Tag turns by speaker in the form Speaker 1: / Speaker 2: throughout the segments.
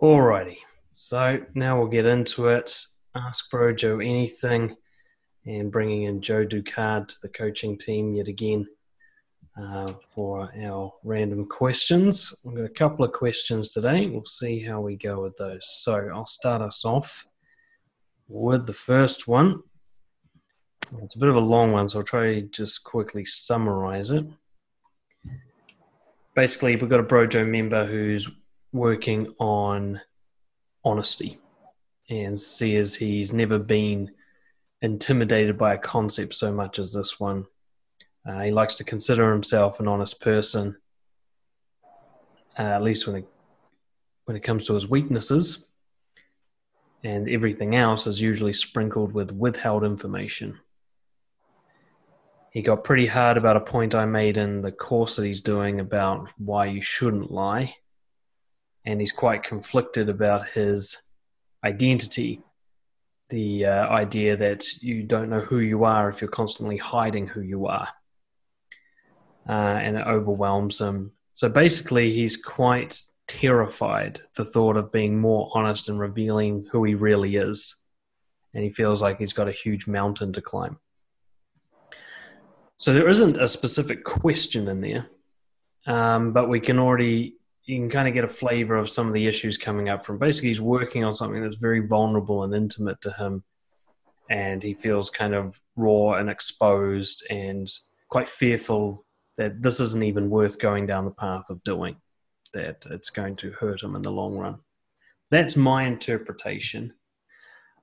Speaker 1: Alrighty, so now we'll get into it. Ask Brojo anything, and bringing in Joe Ducard to the coaching team yet again uh, for our random questions. We've got a couple of questions today. We'll see how we go with those. So I'll start us off with the first one. It's a bit of a long one, so I'll try just quickly summarize it. Basically, we've got a Brojo member who's working on honesty and says he's never been intimidated by a concept so much as this one. Uh, he likes to consider himself an honest person, uh, at least when it when it comes to his weaknesses, and everything else is usually sprinkled with withheld information. He got pretty hard about a point I made in the course that he's doing about why you shouldn't lie, and he's quite conflicted about his identity the uh, idea that you don't know who you are if you're constantly hiding who you are. Uh, and it overwhelms him. So basically, he's quite terrified the thought of being more honest and revealing who he really is. And he feels like he's got a huge mountain to climb. So there isn't a specific question in there, um, but we can already you can kind of get a flavor of some of the issues coming up from basically he's working on something that's very vulnerable and intimate to him and he feels kind of raw and exposed and quite fearful that this isn't even worth going down the path of doing that it's going to hurt him in the long run. That's my interpretation.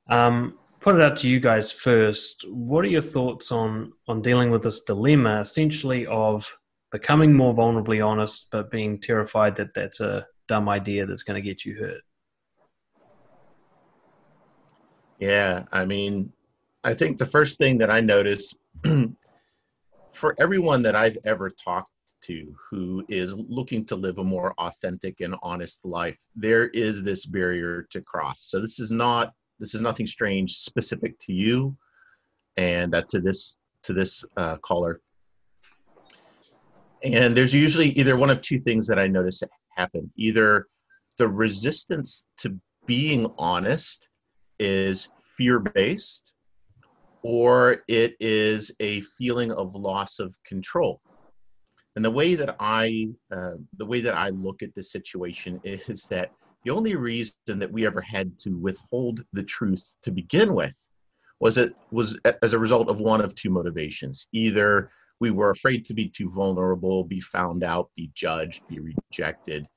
Speaker 1: Um, put it out to you guys first. What are your thoughts on on dealing with this dilemma essentially of becoming more vulnerably honest, but being terrified that that's a dumb idea that's going to get you hurt.
Speaker 2: Yeah, I mean, I think the first thing that I notice for everyone that I've ever talked to who is looking to live a more authentic and honest life, there is this barrier to cross. So this is not this is nothing strange specific to you and that to this to this uh, caller and there's usually either one of two things that I notice happen. Either the resistance to being honest is fear based, or it is a feeling of loss of control. And the way that I uh, the way that I look at this situation is that the only reason that we ever had to withhold the truth to begin with was it was as a result of one of two motivations either we were afraid to be too vulnerable, be found out, be judged, be rejected,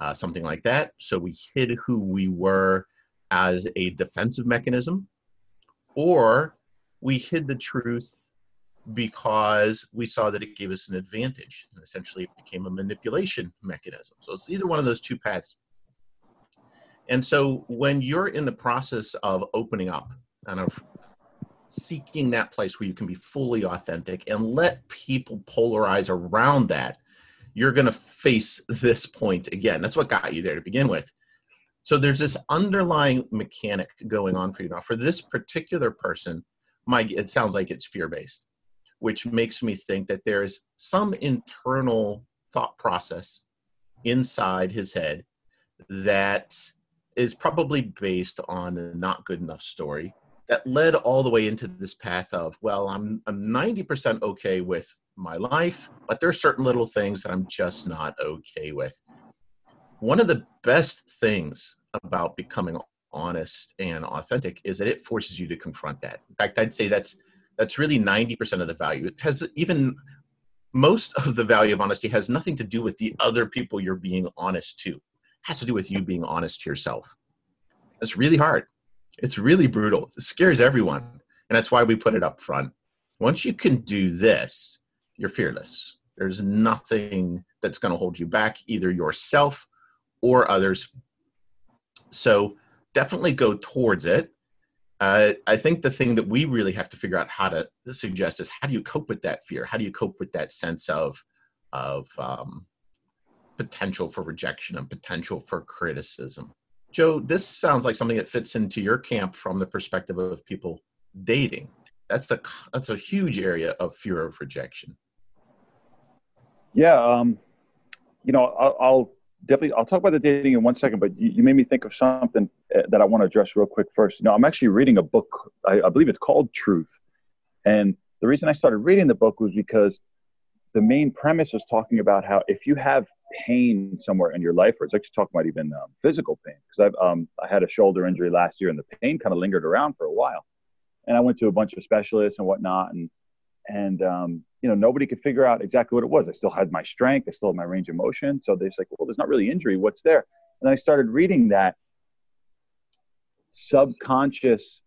Speaker 2: uh, something like that. So we hid who we were as a defensive mechanism, or we hid the truth because we saw that it gave us an advantage. And essentially, it became a manipulation mechanism. So it's either one of those two paths. And so when you're in the process of opening up and of seeking that place where you can be fully authentic and let people polarize around that, you're going to face this point again. That's what got you there to begin with. So there's this underlying mechanic going on for you now. For this particular person, my it sounds like it's fear based, which makes me think that there is some internal thought process inside his head that is probably based on a not good enough story that led all the way into this path of well i'm i'm 90% okay with my life but there are certain little things that i'm just not okay with. One of the best things about becoming honest and authentic is that it forces you to confront that. In fact i'd say that's that's really 90% of the value. It has even most of the value of honesty has nothing to do with the other people you're being honest to. It has to do with you being honest to yourself. It's really hard it's really brutal. It scares everyone. And that's why we put it up front. Once you can do this, you're fearless. There's nothing that's going to hold you back, either yourself or others. So definitely go towards it. Uh, I think the thing that we really have to figure out how to suggest is how do you cope with that fear? How do you cope with that sense of of um, potential for rejection and potential for criticism? Joe, this sounds like something that fits into your camp from the perspective of people dating. That's a that's a huge area of fear of rejection.
Speaker 3: Yeah, um, you know, I'll, I'll definitely, I'll talk about the dating in one second, but you, you made me think of something uh, that I want to address real quick first. No, I'm actually reading a book. I, I believe it's called Truth. And the reason I started reading the book was because the main premise was talking about how if you have pain somewhere in your life, or it's actually talking about even um, physical pain, because I've um, I had a shoulder injury last year, and the pain kind of lingered around for a while, and I went to a bunch of specialists and whatnot, and and um, you know nobody could figure out exactly what it was. I still had my strength, I still had my range of motion, so they're like, well, there's not really injury. What's there? And I started reading that subconscious,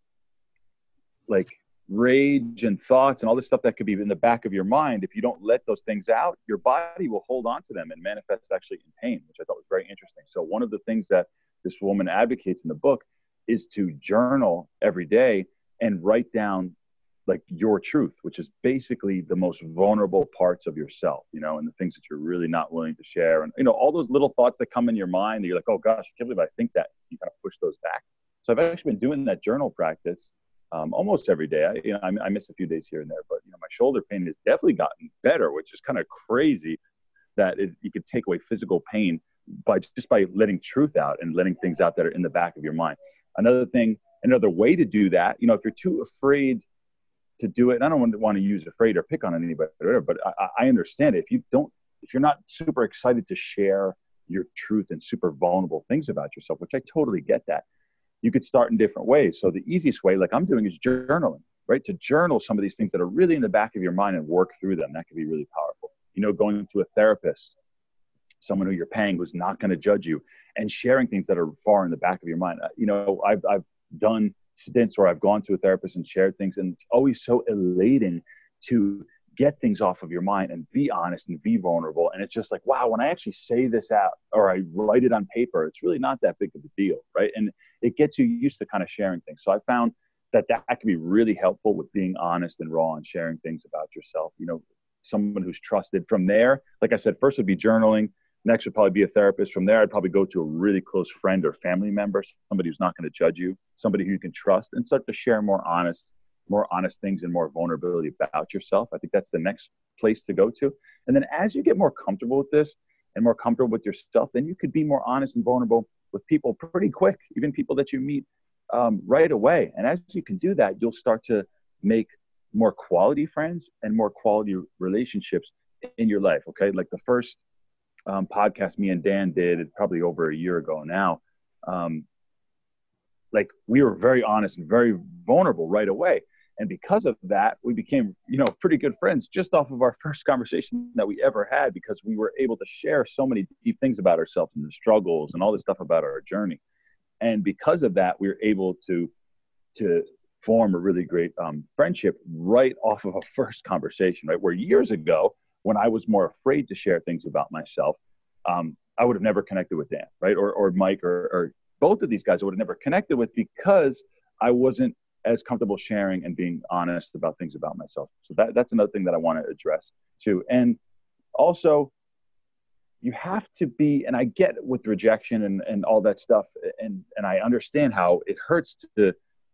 Speaker 3: like rage and thoughts and all this stuff that could be in the back of your mind, if you don't let those things out, your body will hold on to them and manifest actually in pain, which I thought was very interesting. So, one of the things that this woman advocates in the book is to journal every day and write down like your truth, which is basically the most vulnerable parts of yourself, you know, and the things that you're really not willing to share. And, you know, all those little thoughts that come in your mind, that you're like, oh gosh, I can't believe I think that. You kind of push those back. So I've actually been doing that journal practice um, almost every day. I, you know, I, I, miss a few days here and there, but you know, my shoulder pain has definitely gotten better, which is kind of crazy that it, you could take away physical pain by just by letting truth out and letting things out that are in the back of your mind. Another thing, another way to do that, you know, if you're too afraid to do it, and I don't want to use afraid or pick on anybody, but I, I understand it. If you don't, if you're not super excited to share your truth and super vulnerable things about yourself, which I totally get that you could start in different ways. So the easiest way, like I'm doing, is journaling, right? To journal some of these things that are really in the back of your mind and work through them. That could be really powerful. You know, going to a therapist, someone who you're paying who's not going to judge you, and sharing things that are far in the back of your mind. You know, I've I've done stints where I've gone to a therapist and shared things, and it's always so elating to get things off of your mind and be honest and be vulnerable. And it's just like, wow, when I actually say this out or I write it on paper, it's really not that big of a deal, right? And it gets you used to kind of sharing things. So I found that that can be really helpful with being honest and raw and sharing things about yourself. You know, someone who's trusted. From there, like I said, first would be journaling. Next would probably be a therapist. From there, I'd probably go to a really close friend or family member, somebody who's not going to judge you, somebody who you can trust, and start to share more honest, more honest things and more vulnerability about yourself. I think that's the next place to go to. And then as you get more comfortable with this and more comfortable with yourself, then you could be more honest and vulnerable with people pretty quick, even people that you meet um, right away. And as you can do that, you'll start to make more quality friends and more quality relationships in your life. Okay. Like the first um, podcast me and Dan did probably over a year ago now. Um, like we were very honest and very vulnerable right away. And because of that, we became, you know, pretty good friends just off of our first conversation that we ever had because we were able to share so many deep things about ourselves and the struggles and all this stuff about our journey. And because of that, we were able to to form a really great um, friendship right off of a first conversation, right? Where years ago, when I was more afraid to share things about myself, um, I would have never connected with Dan, right? Or, or Mike or, or both of these guys I would have never connected with because I wasn't as comfortable sharing and being honest about things about myself. So that, that's another thing that I want to address too. And also, you have to be, and I get with rejection and, and all that stuff, and, and I understand how it hurts to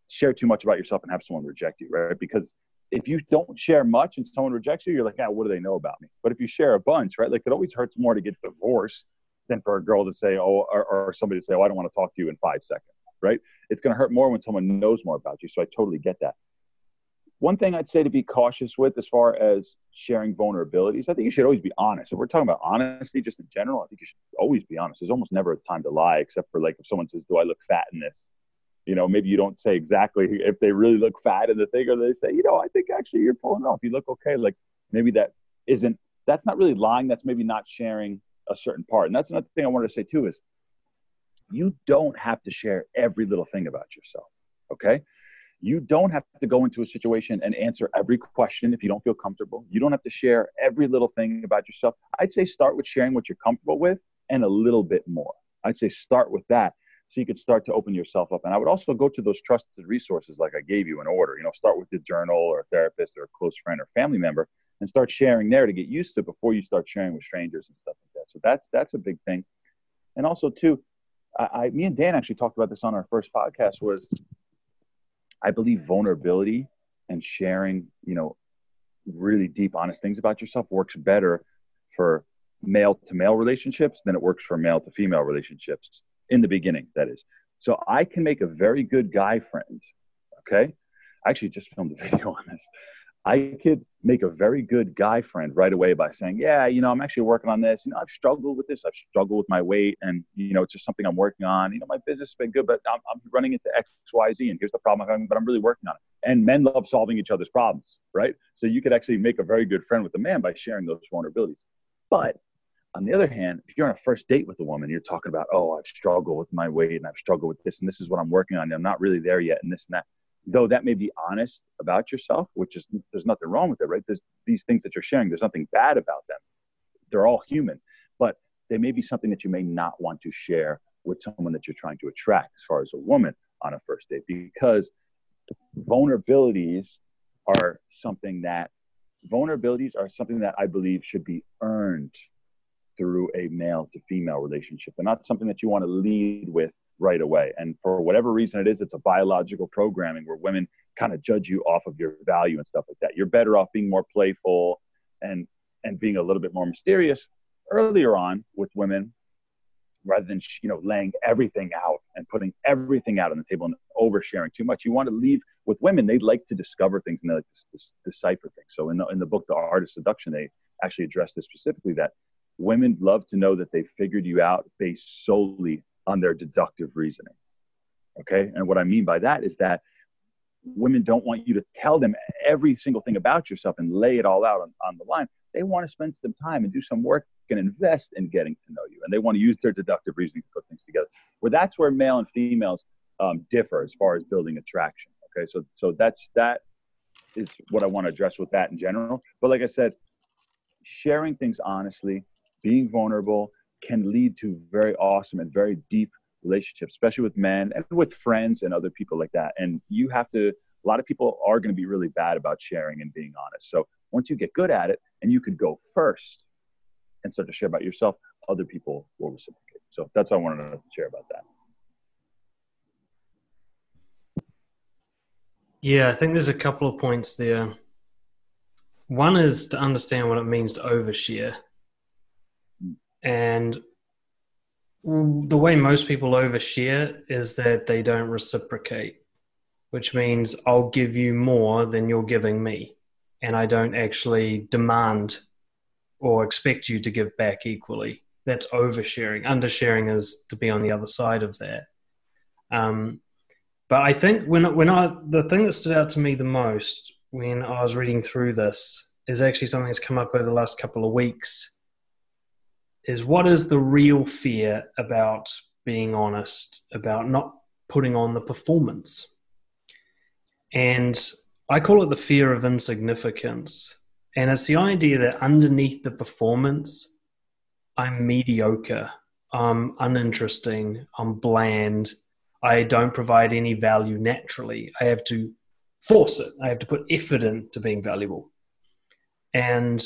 Speaker 3: share too much about yourself and have someone reject you, right? Because if you don't share much and someone rejects you, you're like, yeah, what do they know about me? But if you share a bunch, right, like it always hurts more to get divorced than for a girl to say, oh, or, or somebody to say, oh, I don't want to talk to you in five seconds, right? it's going to hurt more when someone knows more about you. So I totally get that. One thing I'd say to be cautious with as far as sharing vulnerabilities, I think you should always be honest. If we're talking about honesty just in general, I think you should always be honest. There's almost never a time to lie except for like if someone says, Do I look fat in this? You know, maybe you don't say exactly if they really look fat in the thing, or they say, you know, I think actually you're pulling off. You look okay. Like maybe that isn't that's not really lying. That's maybe not sharing a certain part. And that's another thing I wanted to say too is you don't have to share every little thing about yourself. Okay. You don't have to go into a situation and answer every question if you don't feel comfortable. You don't have to share every little thing about yourself. I'd say start with sharing what you're comfortable with and a little bit more. I'd say start with that so you could start to open yourself up. And I would also go to those trusted resources like I gave you in order. You know, start with the journal or a therapist or a close friend or family member and start sharing there to get used to before you start sharing with strangers and stuff like that. So that's that's a big thing. And also too, I, I, me and Dan actually talked about this on our first podcast. Was I believe vulnerability and sharing, you know, really deep, honest things about yourself works better for male to male relationships than it works for male to female relationships in the beginning, that is. So I can make a very good guy friend. Okay. I actually just filmed a video on this. I could make a very good guy friend right away by saying, Yeah, you know, I'm actually working on this. You know, I've struggled with this. I've struggled with my weight, and, you know, it's just something I'm working on. You know, my business has been good, but I'm, I'm running into X, Y, Z, and here's the problem I'm having, but I'm really working on it. And men love solving each other's problems, right? So you could actually make a very good friend with a man by sharing those vulnerabilities. But on the other hand, if you're on a first date with a woman, you're talking about, oh, I've struggled with my weight and I've struggled with this and this is what I'm working on. I'm not really there yet, and this and that. Though that may be honest about yourself, which is there's nothing wrong with it, right? There's these things that you're sharing. There's nothing bad about them. They're all human, but they may be something that you may not want to share with someone that you're trying to attract, as far as a woman on a first date, because vulnerabilities are something that vulnerabilities are something that I believe should be earned through a male to female relationship. They're not something that you want to lead with right away. And for whatever reason it is, it's a biological programming where women kind of judge you off of your value and stuff like that. You're better off being more playful and and being a little bit more mysterious earlier on with women rather than you know laying everything out and putting everything out on the table and oversharing too much. You want to leave with women; they like to discover things and they like to decipher things. So in the in the book, The Art of Seduction, they actually address this specifically that women love to know that they figured you out based solely on their deductive reasoning. Okay. And what I mean by that is that women don't want you to tell them every single thing about yourself and lay it all out on, on the line. They want to spend some time and do some work and invest in getting to know you. And they want to use their deductive reasoning to put things together. Where that's where male and females um, differ as far as building attraction. Okay. So, so that's, that is what I want to address with that in general. But like I said, sharing things honestly, being vulnerable can lead to very awesome and very deep relationships, especially with men and with friends and other people like that. And you have to, a lot of people are going to be really bad about sharing and being honest. So once you get good at it and you could go first and start to share about yourself, other people will reciprocate. So that's what I wanted to share about that.
Speaker 1: Yeah, I think there's a couple of points there. One is to understand what it means to overshare. And the way most people overshare is that they don't reciprocate, which means I'll give you more than you're giving me. And I don't actually demand or expect you to give back equally. That's oversharing. Undersharing is to be on the other side of that. Um, but I think when when I the thing that stood out to me the most when I was reading through this is actually something that's come up over the last couple of weeks is what is the real fear about being honest, about not putting on the performance? And I call it the fear of insignificance. And it's the idea that underneath the performance, I'm mediocre, I'm uninteresting, I'm bland, I don't provide any value naturally. I have to force it, I have to put effort into being valuable. And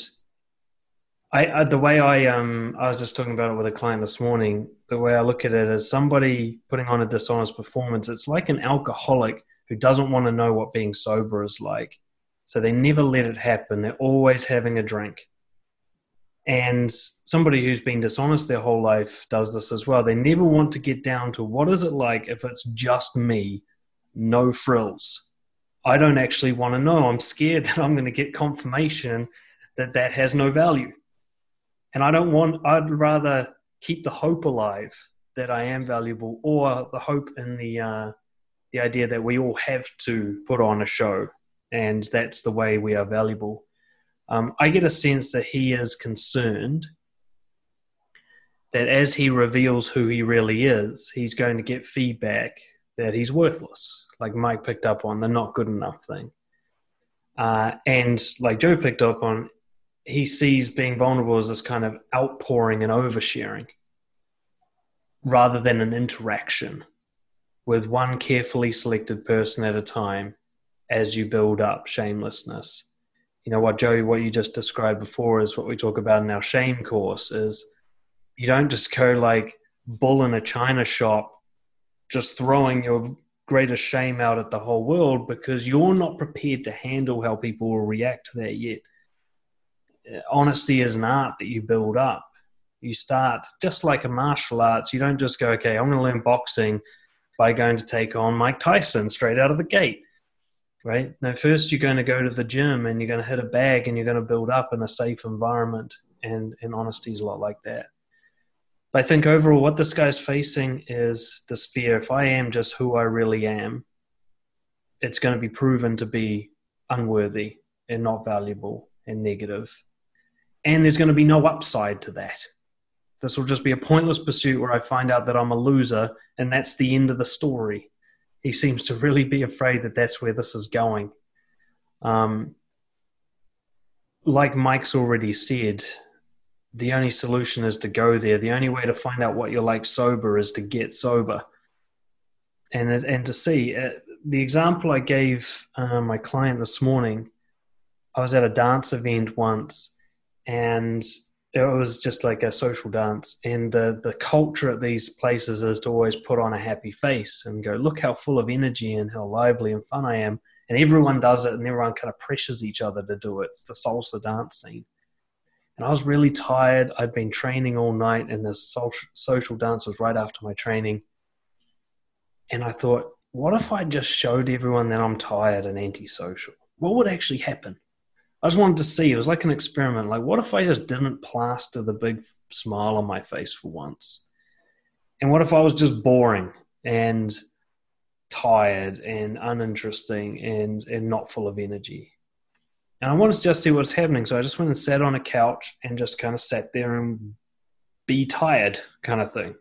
Speaker 1: I, I, the way I um I was just talking about it with a client this morning. The way I look at it is somebody putting on a dishonest performance. It's like an alcoholic who doesn't want to know what being sober is like, so they never let it happen. They're always having a drink. And somebody who's been dishonest their whole life does this as well. They never want to get down to what is it like if it's just me, no frills. I don't actually want to know. I'm scared that I'm going to get confirmation that that has no value and I don't want, I'd rather keep the hope alive that I am valuable or the hope in the, uh, the idea that we all have to put on a show and that's the way we are valuable. Um, I get a sense that he is concerned that as he reveals who he really is, he's going to get feedback that he's worthless, like Mike picked up on the not good enough thing. Uh, and like Joe picked up on, he sees being vulnerable as this kind of outpouring and oversharing rather than an interaction with one carefully selected person at a time as you build up shamelessness. You know what, Joey, what you just described before is what we talk about in our shame course is you don't just go like bull in a china shop, just throwing your greatest shame out at the whole world because you're not prepared to handle how people will react to that yet honesty is an art that you build up You start just like a martial arts. You don't just go, okay, I'm going to learn boxing by going to take on Mike Tyson straight out of the gate, right? No, first you're going to go to the gym and you're going to hit a bag and you're going to build up in a safe environment. And, and honesty is a lot like that. But I think overall, what this guy's facing is this fear if I am just who I really am, it's going to be proven to be unworthy and not valuable and negative. And there's going to be no upside to that. This will just be a pointless pursuit where I find out that I'm a loser, and that's the end of the story. He seems to really be afraid that that's where this is going. Um, like Mike's already said, the only solution is to go there. The only way to find out what you're like sober is to get sober, and and to see. Uh, the example I gave uh, my client this morning, I was at a dance event once, and it was just like a social dance. And the the culture at these places is to always put on a happy face and go, look how full of energy and how lively and fun I am. And everyone does it, and everyone kind of pressures each other to do it. It's the salsa dance scene. And I was really tired. I'd been training all night, and social, social dance was right after my training. And I thought, what if I just showed everyone that I'm tired and antisocial? What would actually happen? I just wanted to see. It was like an experiment. Like, what if I just didn't plaster the big smile on my face for once? And what if I was just boring and tired and uninteresting and, and not full of energy? And I wanted to just see what's happening. So I just went and sat on a couch and just kind of sat there and be tired kind of thing.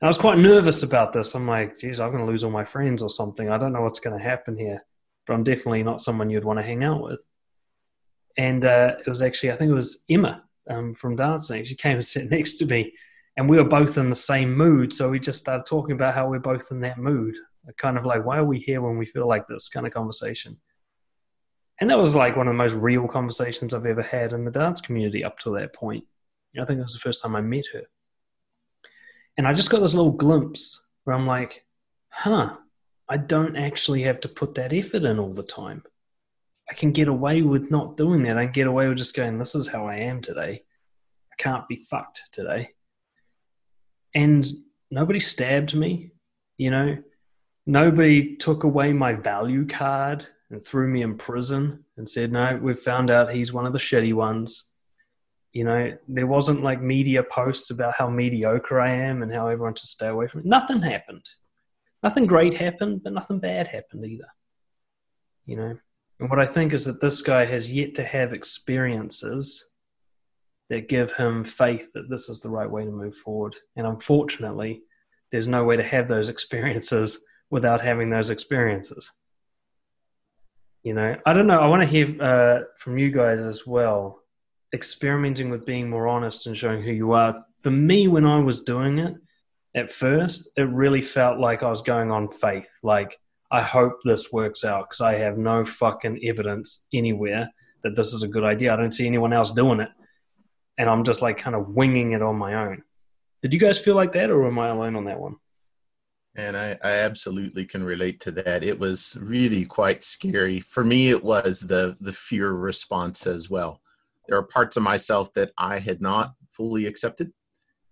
Speaker 1: And I was quite nervous about this. I'm like, geez, I'm going to lose all my friends or something. I don't know what's going to happen here, but I'm definitely not someone you'd want to hang out with. And uh, it was actually, I think it was Emma um, from dancing. She came and sat next to me, and we were both in the same mood. So we just started talking about how we're both in that mood. Kind of like, why are we here when we feel like this kind of conversation? and that was like one of the most real conversations I've ever had in the dance community up to that point. I think it was the first time I met her. And I just got this little glimpse where I'm like, huh, I don't actually have to put that effort in all the time. I can get away with not doing that. I can get away with just going, this is how I am today. I can't be fucked today. And nobody stabbed me, you know, nobody took away my value card and threw me in prison and said, no, we've found out he's one of the shitty ones. You know, there wasn't like media posts about how mediocre I am and how everyone should stay away from it. Nothing happened. Nothing great happened, but nothing bad happened either. You know, and what I think is that this guy has yet to have experiences that give him faith that this is the right way to move forward. And unfortunately, there's no way to have those experiences without having those experiences. You know i don't know. I want to hear uh, from you guys as well experimenting with being more honest and showing who you are. For me when i was doing it at first it really felt like i was going on faith. Like i hope this works out because i have no fucking evidence anywhere that this is a good idea i don't see anyone else doing it and i'm just like kind of winging it on my own did you guys feel like that or am i alone on that one
Speaker 2: and I, I, absolutely can relate to that. It was really quite scary. For me, it was the the fear response as well. There are parts of myself that I had not fully accepted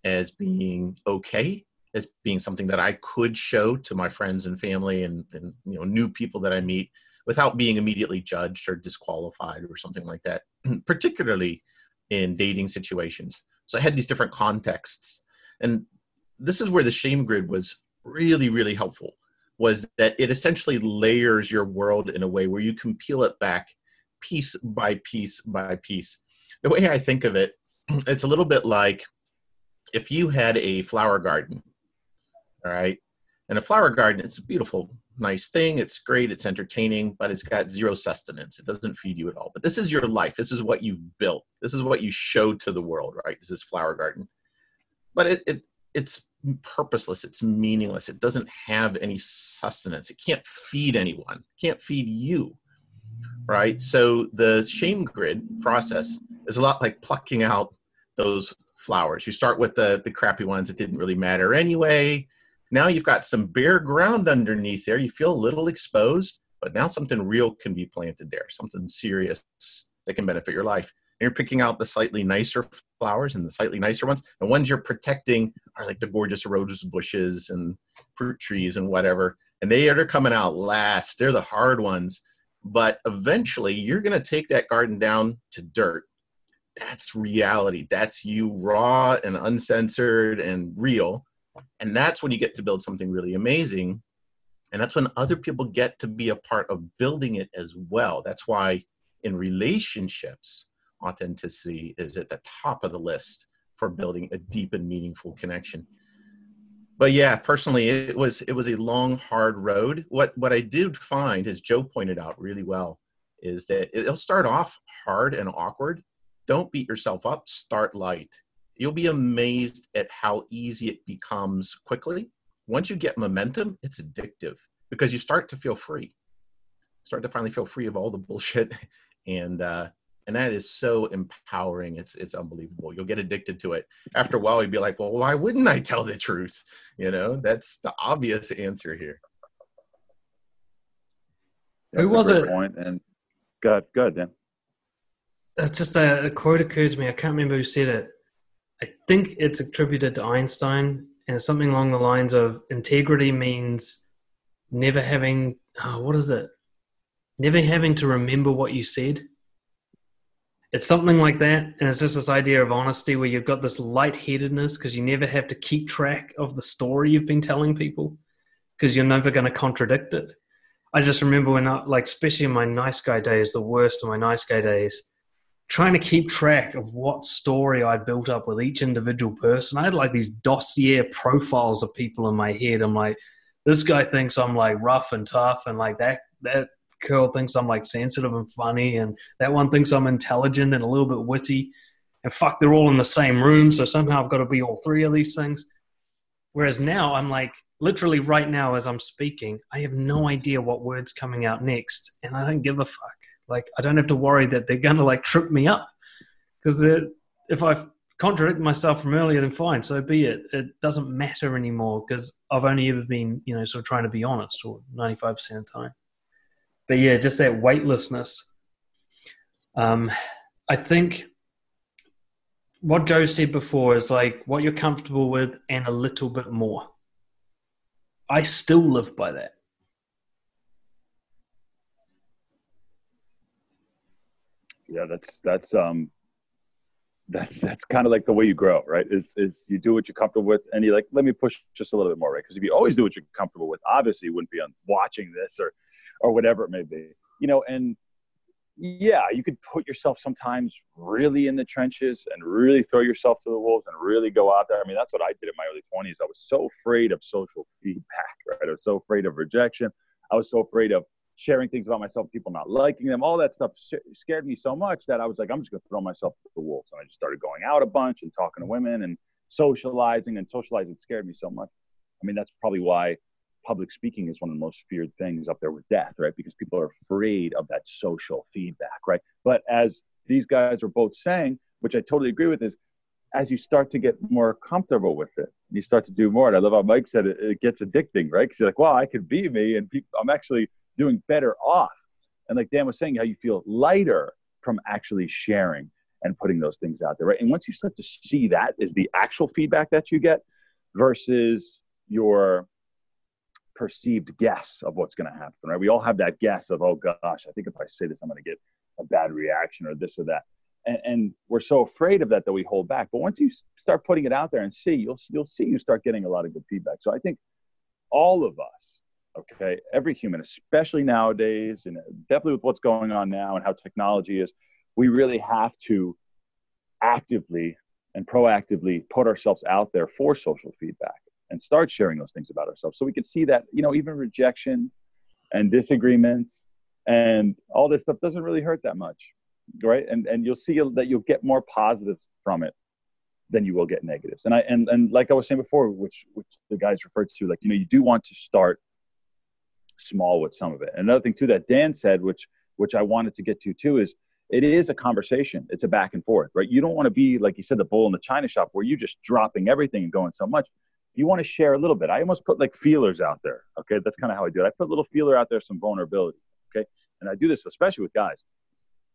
Speaker 2: as being okay, as being something that I could show to my friends and family and, and you know new people that I meet without being immediately judged or disqualified or something like that. Particularly in dating situations. So I had these different contexts, and this is where the shame grid was really, really helpful was that it essentially layers your world in a way where you can peel it back piece by piece by piece. The way I think of it, it's a little bit like if you had a flower garden, all right, and a flower garden, it's a beautiful, nice thing. It's great, it's entertaining, but it's got zero sustenance. It doesn't feed you at all. But this is your life. This is what you've built. This is what you show to the world, right? This is flower garden. But it, it it's purposeless it's meaningless it doesn't have any sustenance it can't feed anyone it can't feed you right so the shame grid process is a lot like plucking out those flowers you start with the the crappy ones that didn't really matter anyway now you've got some bare ground underneath there you feel a little exposed but now something real can be planted there something serious that can benefit your life you're picking out the slightly nicer flowers and the slightly nicer ones. The ones you're protecting are like the gorgeous rose bushes and fruit trees and whatever. And they are coming out last. They're the hard ones. But eventually, you're going to take that garden down to dirt. That's reality. That's you raw and uncensored and real. And that's when you get to build something really amazing. And that's when other people get to be a part of building it as well. That's why in relationships, authenticity is at the top of the list for building a deep and meaningful connection. But yeah personally it was it was a long hard road. What what i did find as joe pointed out really well is that it'll start off hard and awkward. Don't beat yourself up. Start light you'll be amazed at how easy it becomes quickly. Once you get momentum it's addictive because you start to feel free. Start to finally feel free of all the bullshit. And uh and that is so empowering. It's it's unbelievable. You'll get addicted to it. After a while you'd be like well why wouldn't i tell the truth? You know that's the obvious answer here.
Speaker 3: That's Who was it point and good good then
Speaker 1: that's just a, a quote occurred to me. I can't remember who said it i think it's attributed to einstein and it's something along the lines of integrity means never having oh, what is it? Never having to remember what you said. It's something like that and it's just this idea of honesty where you've got this lightheadedness because you never have to keep track of the story you've been telling people because you're never going to contradict it. I just remember when i like especially in my nice guy days the worst of my nice guy days trying to keep track of what story i built up with each individual person i had like these dossier profiles of people in my head i'm like this guy thinks i'm like rough and tough and like that that girl thinks I'm like sensitive and funny, and that one thinks I'm intelligent and a little bit witty. And fuck, they're all in the same room, so somehow I've got to be all three of these things. Whereas now I'm like, literally right now as I'm speaking, I have no idea what word's coming out next, and I don't give a fuck. Like, I don't have to worry that they're gonna like trip me up because if I contradict myself from earlier, then fine, so be it. It doesn't matter anymore because I've only ever been, you know, sort of trying to be honest, or ninety five percent of the time but yeah, just that weightlessness. Um, I think what Joe said before is like what you're comfortable with and a little bit more. I still live by that.
Speaker 3: Yeah, that's that's um that's that's kind of like the way you grow, right? Is is you do what you're comfortable with, and you like let me push just a little bit more, right? Because if you always do what you're comfortable with, obviously you wouldn't be on watching this or or whatever it may be you know and yeah you could put yourself sometimes really in the trenches and really throw yourself to the wolves and really go out there i mean that's what i did in my early 20s i was so afraid of social feedback right i was so afraid of rejection i was so afraid of sharing things about myself people not liking them all that stuff scared me so much that i was like i'm just going to throw myself to the wolves and i just started going out a bunch and talking to women and socializing and socializing scared me so much i mean that's probably why public speaking is one of the most feared things up there with death, right? Because people are afraid of that social feedback, right? But as these guys are both saying, which I totally agree with, is as you start to get more comfortable with it, you start to do more. And I love how Mike said it, it gets addicting, right? Because you're like, wow, I could be me, and people, I'm actually doing better off. And like Dan was saying, how you feel lighter from actually sharing and putting those things out there, right? And once you start to see that is the actual feedback that you get versus your perceived guess of what's going to happen, right? We all have that guess of, oh gosh, I think if I say this, I'm going to get a bad reaction or this or that. And, and, we're so afraid of that that we hold back. But once you start putting it out there and see, you'll you'll see you start getting a lot of good feedback. So I think all of us, okay, every human, especially nowadays, and definitely with what's going on now and how technology is, we really have to actively and proactively put ourselves out there for social feedback and start sharing those things about ourselves so we can see that you know even rejection and disagreements and all this stuff doesn't really hurt that much right? And and you'll see that you'll get more positives from it than you will get negatives. And i and and like i was saying before which which the guys referred to like you know you do want to start small with some of it another thing too that dan said which which i wanted to get to too is it is a conversation it's a back and forth right you don't want to be like you said the bull in the china shop where you're just dropping everything and going so much you want to share a little bit. I almost put like feelers out there. Okay. That's kind of how I do it. I put a little feeler out there, some vulnerability. Okay. And I do this especially with guys.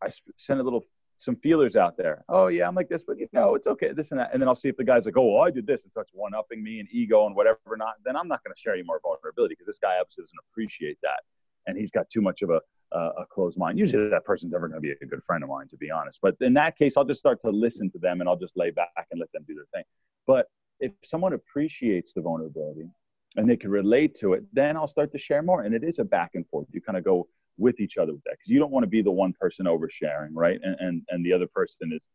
Speaker 3: I send a little some feelers out there. Oh yeah, I'm like this, but you know, it's okay, this and that. And then I'll see if the guy's like, oh, well, I did this and starts one upping me and ego and whatever not. Then I'm not going to share any more vulnerability because this guy obviously doesn't appreciate that, and he's got too much of a a closed mind. Usually, that person's never going to be a good friend of mine, to be honest. But in that case, I'll just start to listen to them and I'll just lay back and let them do their thing. But if someone appreciates the vulnerability and they can relate to it, then I'll start to share more. And it is a back and forth. You kind of go with each other with that because you don't want to be the one person oversharing, right? And and and the other person is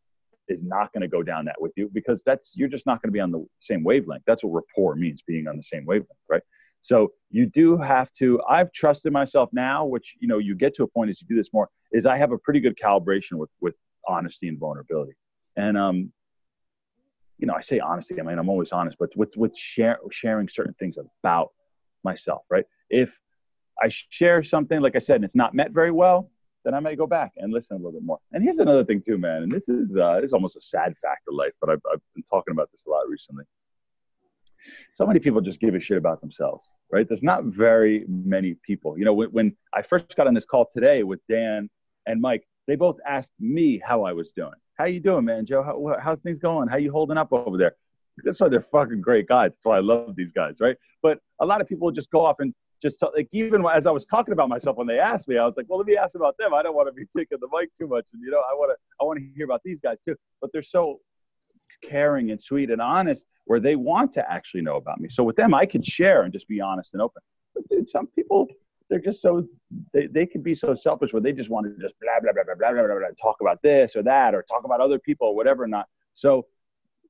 Speaker 3: is not going to go down that with you because that's you're just not going to be on the same wavelength. That's what rapport means, being on the same wavelength, right? So you do have to. I've trusted myself now, which you know you get to a point as you do this more. Is I have a pretty good calibration with with honesty and vulnerability, and um, you know I say honesty. I mean I'm always honest, but with with share, sharing certain things about myself, right? If I share something, like I said, and it's not met very well, then I may go back and listen a little bit more. And here's another thing too, man. And this is uh, this is almost a sad fact of life, but I've, I've been talking about this a lot recently. So many people just give a shit about themselves, right? There's not very many people. You know, when, when I first got on this call today with Dan and Mike, they both asked me how I was doing. How you doing, man, Joe? How, how's things going? How you holding up over there? That's why they're fucking great guys. That's why I love these guys, right? But a lot of people just go off and just like even as I was talking about myself when they asked me, I was like, well, let me ask about them. I don't want to be taking the mic too much, and you know, I want to I want to hear about these guys too. But they're so caring and sweet and honest, where they want to actually know about me. So with them, I can share and just be honest and open. But dude, some people they're just so they, they can be so selfish where they just want to just blah blah blah blah blah blah blah, blah talk about this or that or talk about other people or whatever or not. So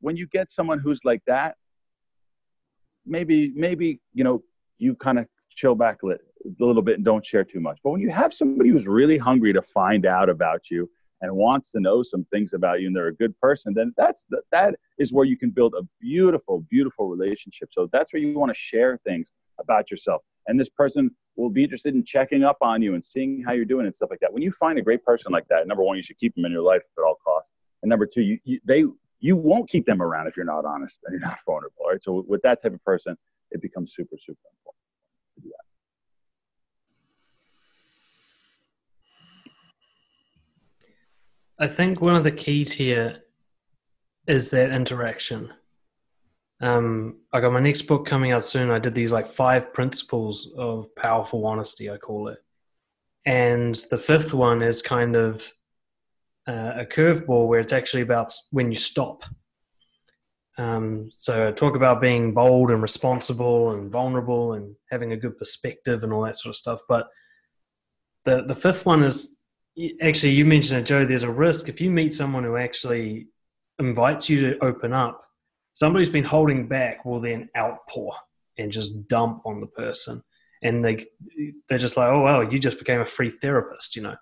Speaker 3: when you get someone who's like that, maybe maybe you know you kind of chill back a little bit and don't share too much. But when you have somebody who's really hungry to find out about you and wants to know some things about you and they're a good person, then that's the, that is where you can build a beautiful, beautiful relationship. So that's where you want to share things about yourself. And this person will be interested in checking up on you and seeing how you're doing and stuff like that. When you find a great person like that, number one, you should keep them in your life at all costs. And number two, you, you they you won't keep them around if you're not honest and you're not vulnerable. Right. So with that type of person, it becomes super, super important.
Speaker 1: I think one of the keys here is that interaction. Um, I got my next book coming out soon. I did these like five principles of powerful honesty, I call it. And the fifth one is kind of uh, a curveball where it's actually about when you stop. Um, so talk about being bold and responsible and vulnerable and having a good perspective and all that sort of stuff. But the the fifth one is actually you mentioned it, Joe. There's a risk if you meet someone who actually invites you to open up. Somebody who's been holding back will then outpour and just dump on the person, and they they're just like, oh well, you just became a free therapist, you know.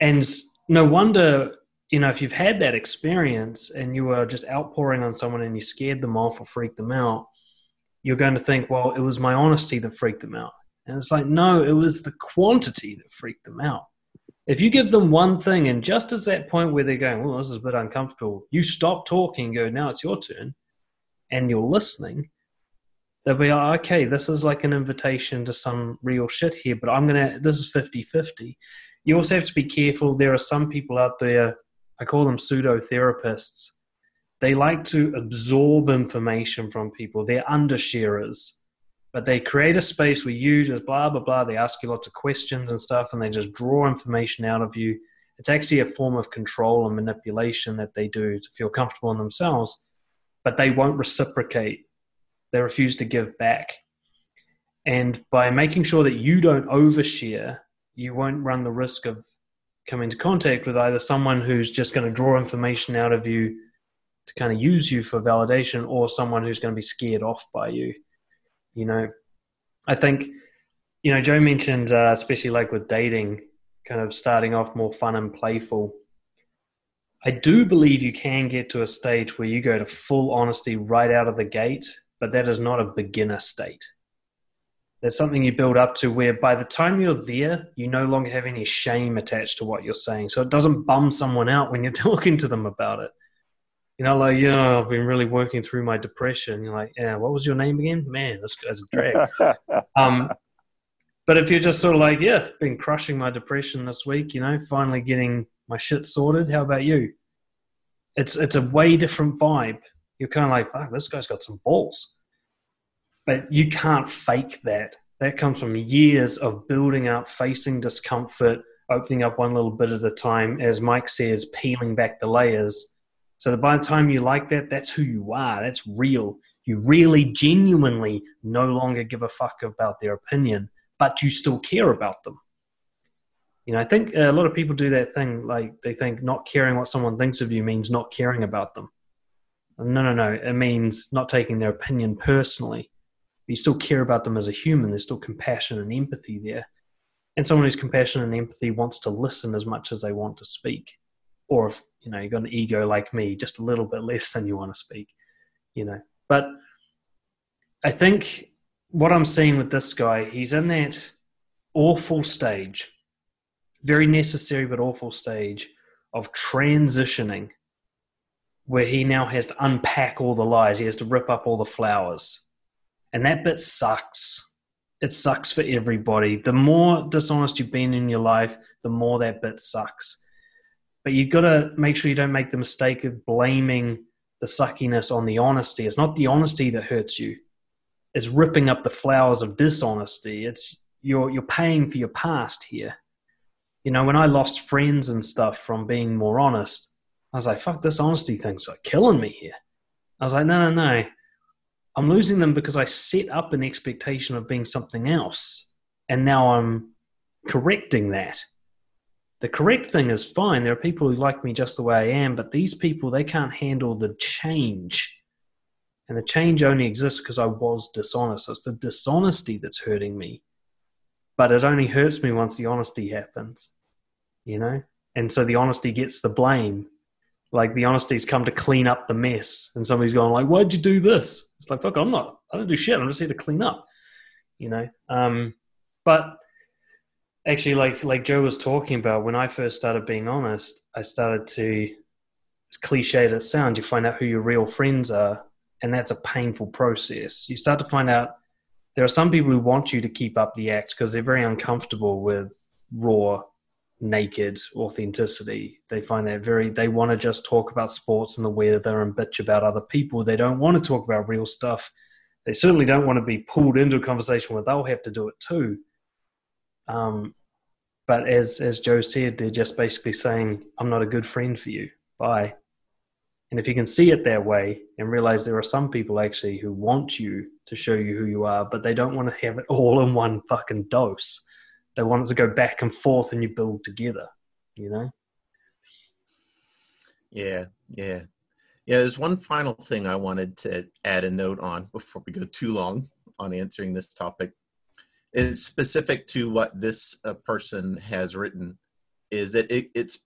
Speaker 1: And no wonder you know, if you've had that experience and you were just outpouring on someone and you scared them off or freaked them out, you're going to think, well, it was my honesty that freaked them out. And it's like, no, it was the quantity that freaked them out. If you give them one thing, and just at that point where they're going, well, this is a bit uncomfortable, you stop talking, go, now it's your turn, and you're listening, they'll be like, okay, this is like an invitation to some real shit here, but I'm going to, this is 50 50. You also have to be careful. There are some people out there I call them pseudo therapists. They like to absorb information from people. They're undersharers, but they create a space where you just blah blah blah. They ask you lots of questions and stuff, and they just draw information out of you. It's actually a form of control and manipulation that they do to feel comfortable in themselves, but they won't reciprocate. They refuse to give back. And by making sure that you don't overshare, you won't run the risk of come into contact with either someone who's just going to draw information out of you to kind of use you for validation or someone who's going to be scared off by you you know? I think you know joe mentioned uh, especially like with dating kind of starting off more fun and playful. I do believe you can get to a stage where you go to full honesty right out of the gate but that is not a beginner state that's something you build up to where by the time you're there, you no longer have any shame attached to what you're saying. So it doesn't bum someone out when you're talking to them about it. You know, like, you know, I've been really working through my depression. You're like, yeah, what was your name again? Man, this guy's a drag. um, but if you're just sort of like, yeah, been crushing my depression this week, you know, finally getting My shit sorted. How about you? It's it's a way different vibe. You're kind of like, fuck, this guy's got some balls. But you can't fake that. That comes from years of building up, facing discomfort, opening up one little bit at a time, as Mike says, peeling back the layers. So that by the time you like that, that's who you are. That's real. You really genuinely no longer give a fuck about their opinion, but you still care about them. You know, I think a lot of people do that thing like they think not caring what someone thinks of you means not caring about them. No, no, no. It means not taking their opinion personally. You still care about them as a human. There's still compassion and empathy there. And someone who's compassion and empathy wants to listen as much as they want to speak. Or if, you know, you've got an ego like me, just a little bit less than you want to speak, you know. But I think what I'm seeing with this guy, he's in that awful stage, very necessary but awful stage of transitioning where he now has to unpack all the lies. He has to rip up all the flowers. And that bit sucks. It sucks for everybody. The more dishonest you've been in your life, the more that bit sucks. But you've got to make sure you don't make the mistake of blaming the suckiness on the honesty. It's not the honesty that hurts you. It's ripping up the flowers of dishonesty. It's you're you're paying for your past here. You know, when I lost friends and stuff from being more honest, I was like, fuck, this honesty thing's like killing me here. I was like, no, no, no. I'm losing them because I set up an expectation of being something else. And now I'm correcting that. The correct thing is fine. There are people who like me just the way I am, but these people, they can't handle the change. And the change only exists because I was dishonest. So it's the dishonesty that's hurting me. But it only hurts me once the honesty happens, you know? And so the honesty gets the blame like the honesty's come to clean up the mess and somebody's going like why'd you do this it's like fuck i'm not i don't do shit. I'm just here to clean up you know? Um but actually like like joe was talking about when i first started being honest i started to as cliched as sounds you find out who your real friends are and that's a painful process. You start to find out there are some people who want you to keep up the act because they're very uncomfortable with raw naked authenticity. They find that very, they want to just talk about sports and the weather and bitch about other people. They don't want to talk about real stuff. They certainly don't want to be pulled into a conversation where they'll have to do it too. Um, but as, as Joe said, they're just basically saying, I'm not a good friend for you. Bye. And if you can see it that way and realize there are some people actually who want you to show you who you are, but they don't want to have it all in one fucking dose they want to go back and forth and you build together, you know?
Speaker 2: Yeah, yeah. Yeah, there's one final thing I wanted to add a note on before we go too long on answering this topic. It's specific to what this uh, person has written is that it, it's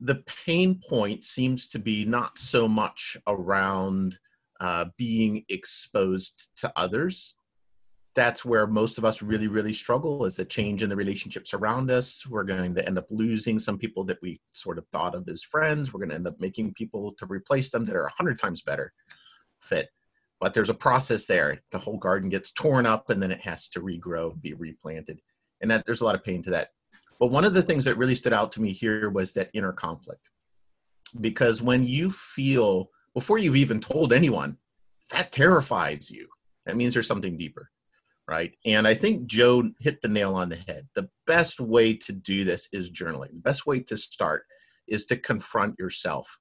Speaker 2: the pain point seems to be not so much around uh, being exposed to others that's where most of us really really struggle is the change in the relationships around us. We're going to end up losing some people that we sort of thought of as friends. We're going to end up making people to replace them that are 100 times better fit. But there's a process there. The whole garden gets torn up and then it has to regrow be replanted. And that there's a lot of pain to that. But one of the things that really stood out to me here was that inner conflict. Because when you feel before you've even told anyone that terrifies you. That means there's something deeper right? And I think Joe hit the nail on the head. The best way to do this is journaling. The best way to start is to confront yourself.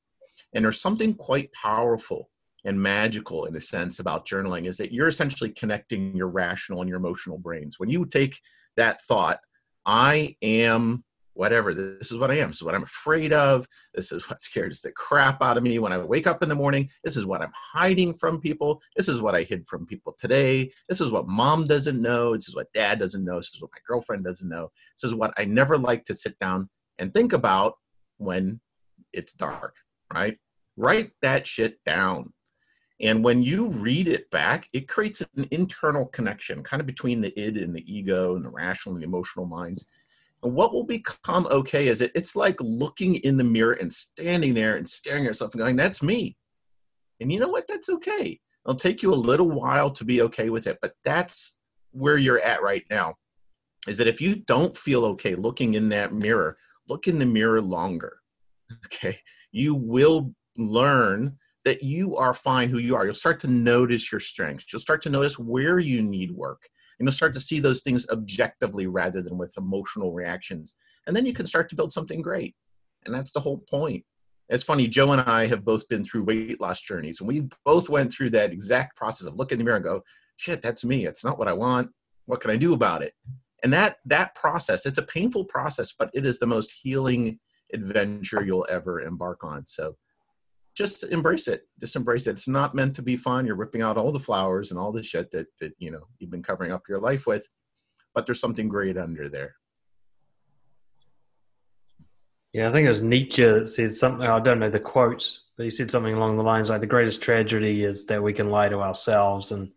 Speaker 2: And there's something quite powerful and magical in a sense about journaling is that you're essentially connecting your rational and your emotional brains. When you take that thought, I am whatever. This is what I am. This is what I'm afraid of. This is what scares the crap out of me when I wake up in the morning. This is what I'm hiding from people. This is what I hid from people today. This is what mom doesn't know. This is what dad doesn't know. This is what my girlfriend doesn't know. This is what I never like to sit down and think about when it's dark, right? Write that shit down. And when you read it back, it creates an internal connection kind of between the id and the ego and the rational and the emotional minds and what will become okay is it it's like looking in the mirror and standing there and staring at yourself and going, that's me. And you know what? That's okay. It'll take you a little while to be okay with it, but that's where you're at right now. Is that if you don't feel okay looking in that mirror, look in the mirror longer. Okay. You will learn that you are fine who you are. You'll start to notice your strengths. You'll start to notice where you need work. And you'll start to see those things objectively rather than with emotional reactions. And then you can start to build something great. And that's the whole point. It's funny, Joe and I have both been through weight loss journeys, and we both went through that exact process of look in the mirror and go, shit, that's me. It's not what I want. What can I do about it? And that that process, it's a painful process, but it is the most healing adventure you'll ever embark on. So just embrace it. Just embrace it. It's not meant to be fun. You're ripping out all the flowers and all the shit that that you know you've been covering up your life with, but there's something great under there.
Speaker 1: Yeah, I think it was Nietzsche that said something. I don't know the quote, but he said something along the lines like, "The greatest tragedy is that we can lie to ourselves, and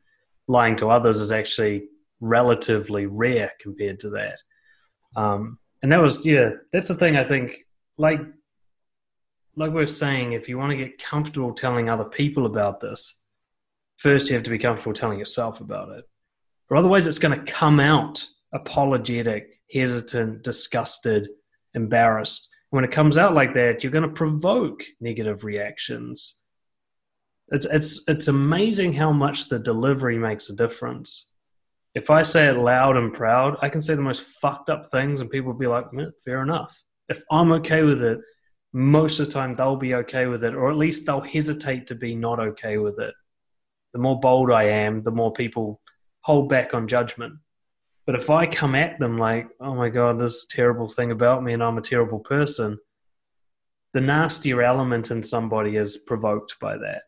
Speaker 1: lying to others is actually relatively rare compared to that." Um, and that was, yeah, that's the thing. I think, like, like we are saying, if you want to get comfortable telling other people about this, first you have to be comfortable telling yourself about it, or otherwise it's going to come out apologetic, hesitant, disgusted, embarrassed when it comes out like that, you're going to provoke negative reactions. It's it's it's amazing how much the delivery makes a difference. If I say it loud and proud, I can say the most fucked up things, and people will be like, "Fair enough." If I'm okay with it, most of the time they'll be okay with it, or at least they'll hesitate to be not okay with it. The more bold I am, the more people hold back on judgment. But if I come at them like, oh my God, this terrible thing about me and I'm a terrible person, the nastier element in somebody is provoked by that.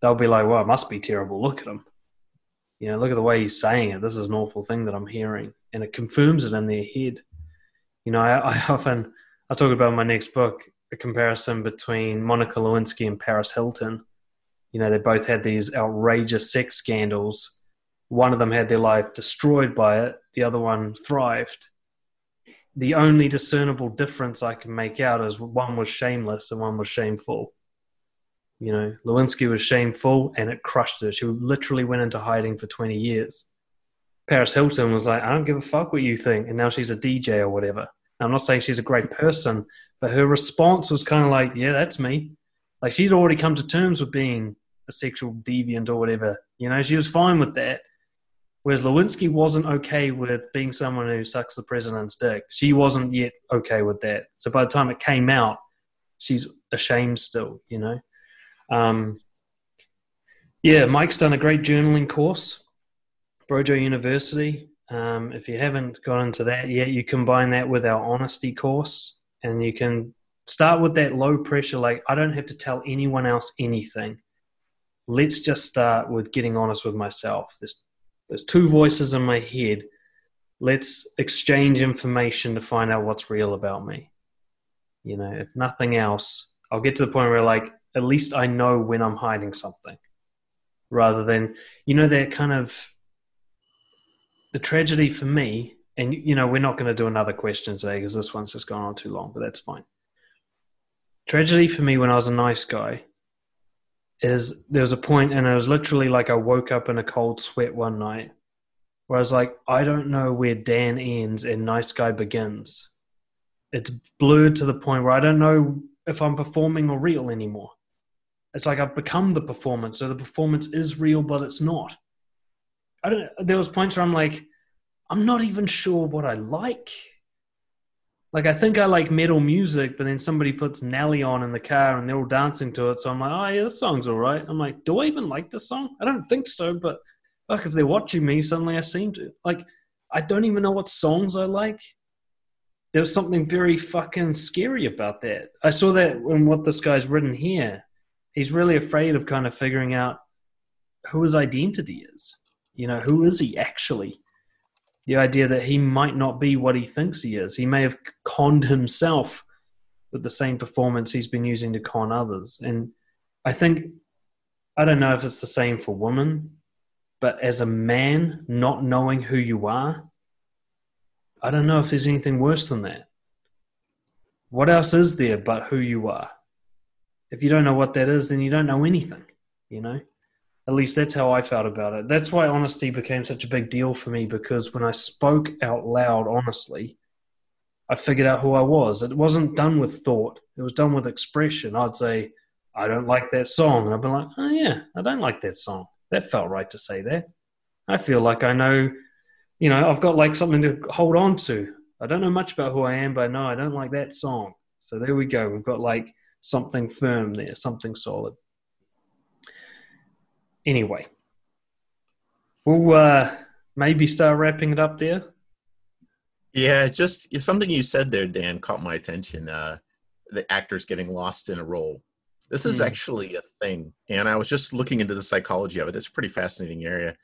Speaker 1: They'll be like, well, it must be terrible. Look at him. You know, look at the way he's saying it. This is an awful thing that I'm hearing. And it confirms it in their head. You know, I, I often, I talk about my next book, a comparison between Monica Lewinsky and Paris Hilton. You know, they both had these outrageous sex scandals one of them had their life destroyed by it, the other one thrived. The only discernible difference I can make out is one was shameless and one was shameful. You know, Lewinsky was shameful and it crushed her. She literally went into hiding for 20 years. Paris Hilton was like, I don't give a fuck what you think. And now she's a DJ or whatever. I'm not saying she's a great person, but her response was kind of like, yeah, that's me. Like she'd already come to terms with being a sexual deviant or whatever. You know, she was fine with that. Whereas Lewinsky wasn't okay with being someone who sucks the president's dick. She wasn't yet okay with that. So by the time it came out, she's ashamed still, you know? Um, yeah, Mike's done a great journaling course, Brojo University. Um, if you haven't got into that yet, you combine that with our honesty course and you can start with that low pressure, like, I don't have to tell anyone else anything. Let's just start with getting honest with myself. There's there's two voices in my head. Let's exchange information to find out what's real about me. You know, if nothing else, I'll get to the point where, like, at least I know when I'm hiding something rather than, you know, that kind of the tragedy for me. And, you know, we're not going to do another question today because this one's just gone on too long, but that's fine. Tragedy for me when I was a nice guy is there was a point and it was literally like I woke up in a cold sweat one night where I was like, I don't know where Dan ends and Nice Guy begins. It's blurred to the point where I don't know if I'm performing or real anymore. It's like I've become the performance, so the performance is real, but it's not. I don't. There was points where I'm like, I'm not even sure what I like like I think I like metal music, but then somebody puts Nelly on in the car and they're all dancing to it. So I'm like, oh yeah, this song's all right. I'm like, do I even like this song? I don't think so, but fuck, if they're watching me, suddenly I seem to. Like, I don't even know what songs I like. There's something very fucking scary about that. I saw that in what this guy's written here. He's really afraid of kind of figuring out who his identity is. You know, who is he actually? the idea that he might not be what he thinks he is. He may have conned himself with the same performance he's been using to con others. And I think, I don't know if it's the same for women, but as a man, not knowing who you are, I don't know if there's anything worse than that. What else is there but who you are? If you don't know what that is, then you don't know anything, you know? At least that's how I felt about it. That's why honesty became such a big deal for me because when I spoke out loud honestly, I figured out who I was. It wasn't done with thought, it was done with expression. I'd say, I don't like that song. And I'd be like, oh, yeah, I don't like that song. That felt right to say that. I feel like I know, you know, I've got like something to hold on to. I don't know much about who I am, but I know I don't like that song. So there we go. We've got like something firm there, something solid. Anyway, we'll uh, maybe start wrapping it up there.
Speaker 2: Yeah, just something you said there, Dan, caught my attention. Uh, the actors getting lost in a role. This is mm. actually a thing, and I was just looking into the psychology of it. It's a pretty fascinating area.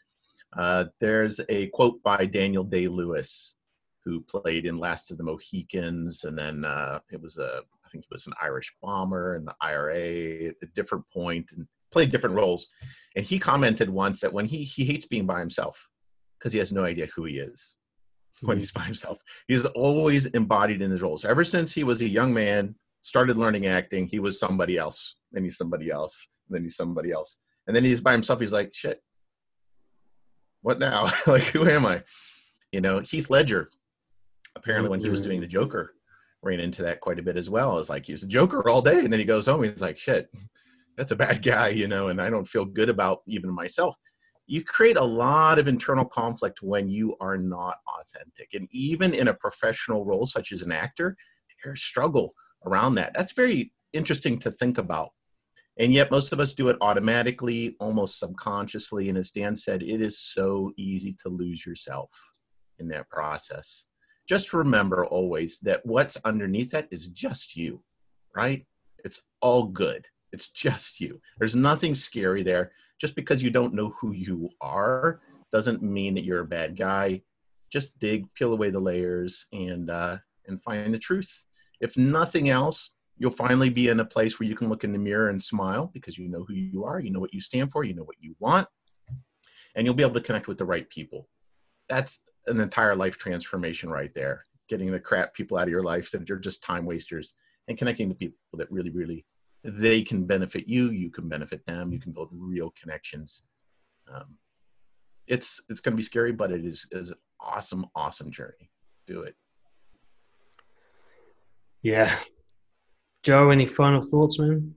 Speaker 2: Uh, there's a quote by Daniel Day Lewis, who played in Last of the Mohicans, and then uh, it was a I think it was an Irish bomber in the IRA at a different point, and played different roles. And he commented once that when he he hates being by himself because he has no idea who he is when hmm. he's by himself. He's always embodied in his roles. Ever since he was a young man, started learning acting, he was somebody else. Then he's somebody else. then he's somebody else. And then he's by himself. He's like, shit, what now? like, who am I? You know, Heath Ledger, apparently, when he was doing the Joker, ran into that quite a bit as well. It's like he's a Joker all day, and then he goes home. He's like, shit, that's a bad guy, you know, and I don't feel good about even myself. You create a lot of internal conflict when you are not authentic. And even in a professional role, such as an actor, there's struggle around that. That's very interesting to think about and yet, most of us do it automatically, almost subconsciously. And as Dan said, it is so easy to lose yourself in that process. Just remember always that what's underneath that is just you, right? It's all good. It's just you. There's nothing scary there. Just because you don't know who you are doesn't mean that you're a bad guy. Just dig, peel away the layers, and uh, and find the truth. If nothing else, you'll finally be in a place where you can look in the mirror and smile because you know who you are, you know what you stand for, you know what you want, and you'll be able to connect with the right people. That's an entire life transformation right there. Getting the crap people out of your life that are just time wasters and connecting to people that really, really they can benefit you, you can benefit them, you can build real connections. Um, it's it's going to be scary, but it is is an awesome, awesome journey. Do it.
Speaker 1: Yeah, Joe, any final thoughts, man?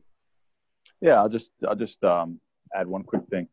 Speaker 3: Yeah, I'll just I'll just um, add one quick thing.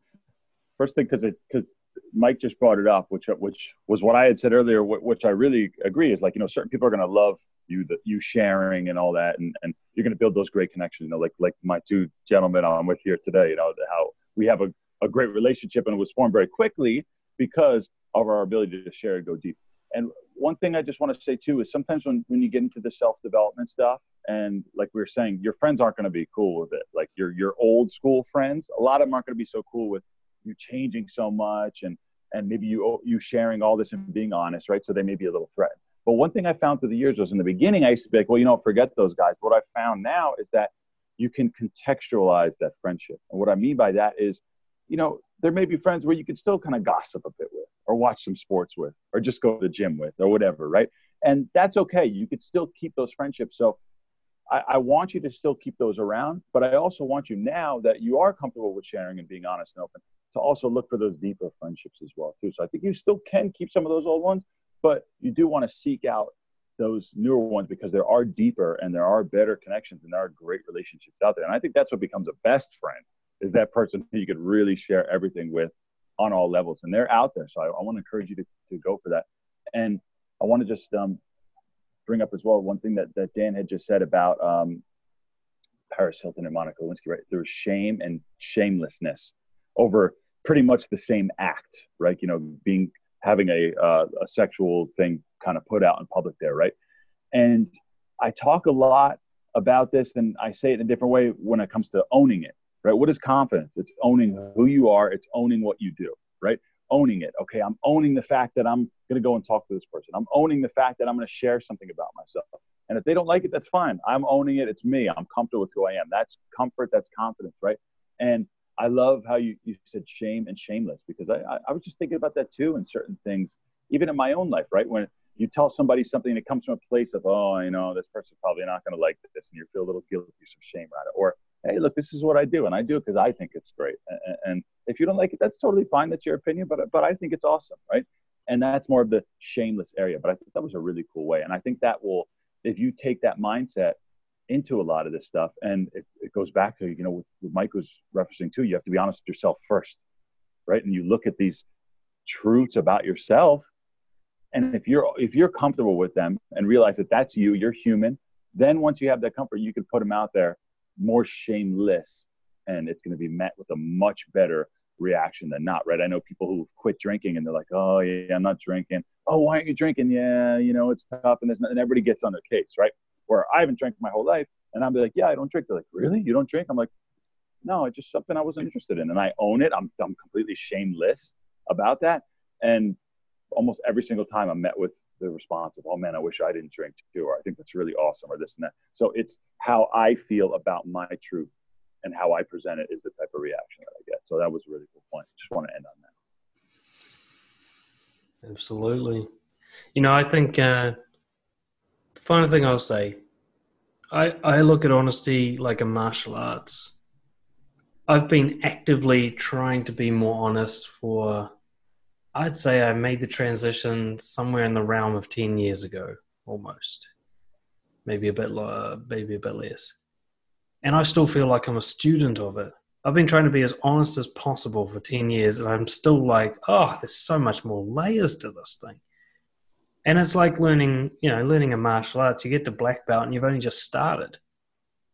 Speaker 3: First thing, because it because Mike just brought it up, which which was what I had said earlier, which I really agree is like you know certain people are going to love you that you sharing and all that, and and you're going to build those great connections. You know, like like my two gentlemen I'm with here today. You know how we have a, a great relationship and it was formed very quickly because of our ability to share and go deep. And one thing I just want to say too is sometimes when, when you get into the self development stuff, and like we were saying, your friends aren't going to be cool with it. Like your your old school friends, a lot of them aren't going to be so cool with you changing so much and and maybe you you sharing all this and being honest, right? So they may be a little threatened. But one thing I found through the years was in the beginning, I used to be like, well, you know, forget those guys. What I found now is that you can contextualize that friendship. And what I mean by that is, you know, there may be friends where you can still kind of gossip a bit with, or watch some sports with, or just go to the gym with, or whatever, right? And that's okay. You could still keep those friendships. So I, I, want you to still keep those around, but I also want you now that you are comfortable with sharing and being honest and open to also look for those deeper friendships as well too. So I think you still can keep some of those old ones, but you do want to seek out those newer ones because there are deeper and there are better connections and there are great relationships out there. And I think that's what becomes a best friend is that person who you could really share everything with on all levels. And they're out there. So I, I want to encourage you to, to go for that. And I want to just um, bring up as well one thing that, that Dan had just said about um, Paris Hilton and Monica Lewinsky, right? There was shame and shamelessness over pretty much the same act, right? You know, being having a uh, a sexual thing kind of put out in public there, right? And I talk a lot about this, and I say it in a different way when it comes to owning it, right? What is confidence? It's owning who you are. It's owning what you do, right? Owning it. Okay, I'm owning the fact that I'm going to go and talk to this person. I'm owning the fact that I'm going to share something about myself. And if they don't like it, that's fine. I'm owning it. It's me. I'm comfortable with who I am. That's comfort. That's confidence, right? And I love how you, you said shame and shameless because I, I, was just thinking about that too in certain things, even in my own life, right? When you tell somebody something that comes from a place of, oh, you know, this person's probably not going to like this, and you feel a little guilty, some shame around it. Or, hey, look, this is what I do, and I do it because I think it's great. And, and if you don't like it, that's totally fine. That's your opinion, but but I think it's awesome, right? and that's more of the shameless area. But I think that was a really cool way, and I think that will, if you take that mindset into a lot of this stuff, and it, it goes back to you know what, what Mike was referencing too. You have to be honest with yourself first, right? And you look at these truths about yourself, and if you're if you're comfortable with them and realize that that's you, you're human. Then once you have that comfort, you can put them out there more shameless, and it's going to be met with a much better reaction than not, right? I know people who quit drinking and they're like, oh, yeah, I'm not drinking. Oh, why aren't you drinking? Yeah, you know, it's tough. And, there's and everybody gets on their case, right? Where I haven't drank my whole life. And I'm like, yeah, I don't drink. They're like, really? You don't drink? I'm like, no, it's just something I wasn't interested in. And I own it. I'm, I'm completely shameless about that. And almost every single time I'm met with the response of, oh man, I wish I didn't drink too, or I think that's really awesome, or this and that. So it's how I feel about my truth and how I present it is the type of reaction that I get. So that was a really cool point. Just want to end on
Speaker 1: that. Absolutely. You know, I think uh, final thing I'll say, I, I look at honesty like a martial arts. I've been actively trying to be more honest for, I'd say I made the transition somewhere in the realm of 10 years ago, almost. Maybe a bit, maybe a bit less and I still feel like I'm a student of it. I've been trying to be as honest as possible for 10 years, and I'm still like, oh, there's so much more layers to this thing. And it's like learning, you know, learning a martial arts. You get the black belt and you've only just started.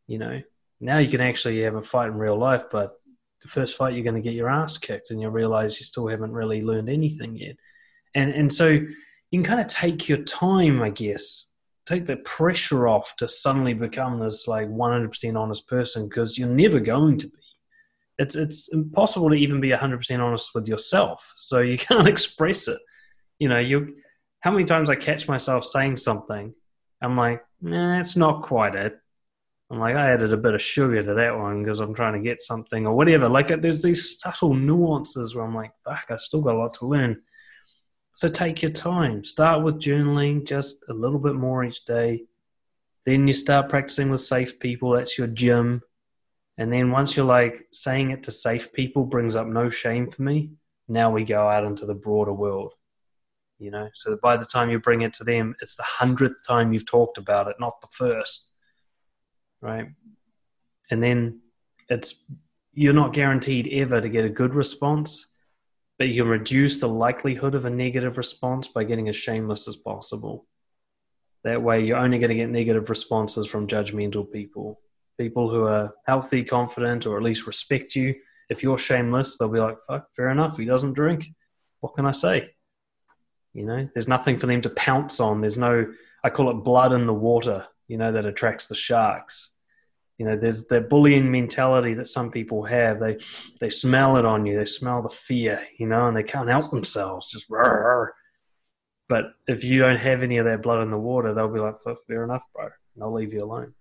Speaker 1: You know, now you can actually have a fight in real life, but the first fight you're going to get your ass kicked and you'll realize you still haven't really learned anything yet. And and so you can kind of take your time, I guess, take the pressure off to suddenly become this like 100% honest person because you're never going to be it's it's impossible to even be 100% honest with yourself so you can't express it you know you how many times i catch myself saying something i'm like nah it's not quite it i'm like i added a bit of sugar to that one because i'm trying to get something or whatever like uh, there's these subtle nuances where i'm like fuck i still got a lot to learn so take your time. Start with journaling just a little bit more each day. Then you start practicing with safe people. That's your gym. And then once you're like saying it to safe people brings up no shame for me, now we go out into the broader world. You know, so by the time you bring it to them, it's the hundredth time you've talked about it, not the first. Right. And then it's, you're not guaranteed ever to get a good response but you can reduce the likelihood of a negative response by getting as shameless as possible. That way, you're only going to get negative responses from judgmental people. People who are healthy, confident, or at least respect you. If you're shameless, they'll be like, fuck, fair enough, he doesn't drink. What can I say? You know, there's nothing for them to pounce on. There's no, I call it blood in the water, you know, that attracts the sharks. You know there's that bullying mentality that some people have. They they smell it on you. They smell the fear you know and they can't help themselves. Just rah, but if you don't have any of that blood in the water they'll be like fair enough bro. And i'll leave you alone.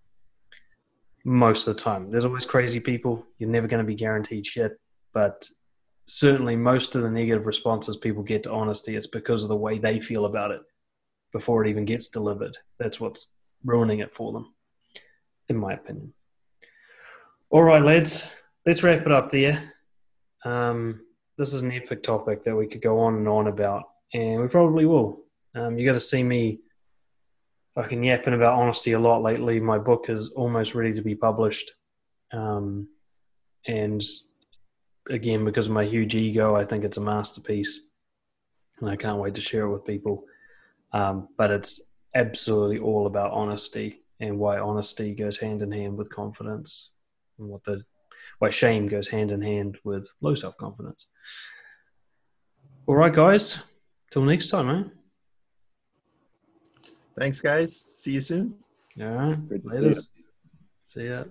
Speaker 1: Most of the time. There's always crazy people. You're never going to be guaranteed shit. But certainly most of the negative responses people get to honesty it's because of the way they feel about it before it even gets delivered that's what's ruining it for them in my opinion all right, lads, let's wrap it up there. Um, this is an epic topic that we could go on and on about, and we probably will. Um, you got to see me fucking yapping about honesty a lot lately. My book is almost ready to be published, um, and again, because of my huge ego, I think it's a masterpiece, and I can't wait to share it with people. Um, but it's absolutely all about honesty and why honesty goes hand in hand with confidence and what the why shame goes hand in hand with low self confidence. All right, guys. Till next time, man.
Speaker 2: Thanks, guys. See you soon.
Speaker 1: All right. Later. See, see ya.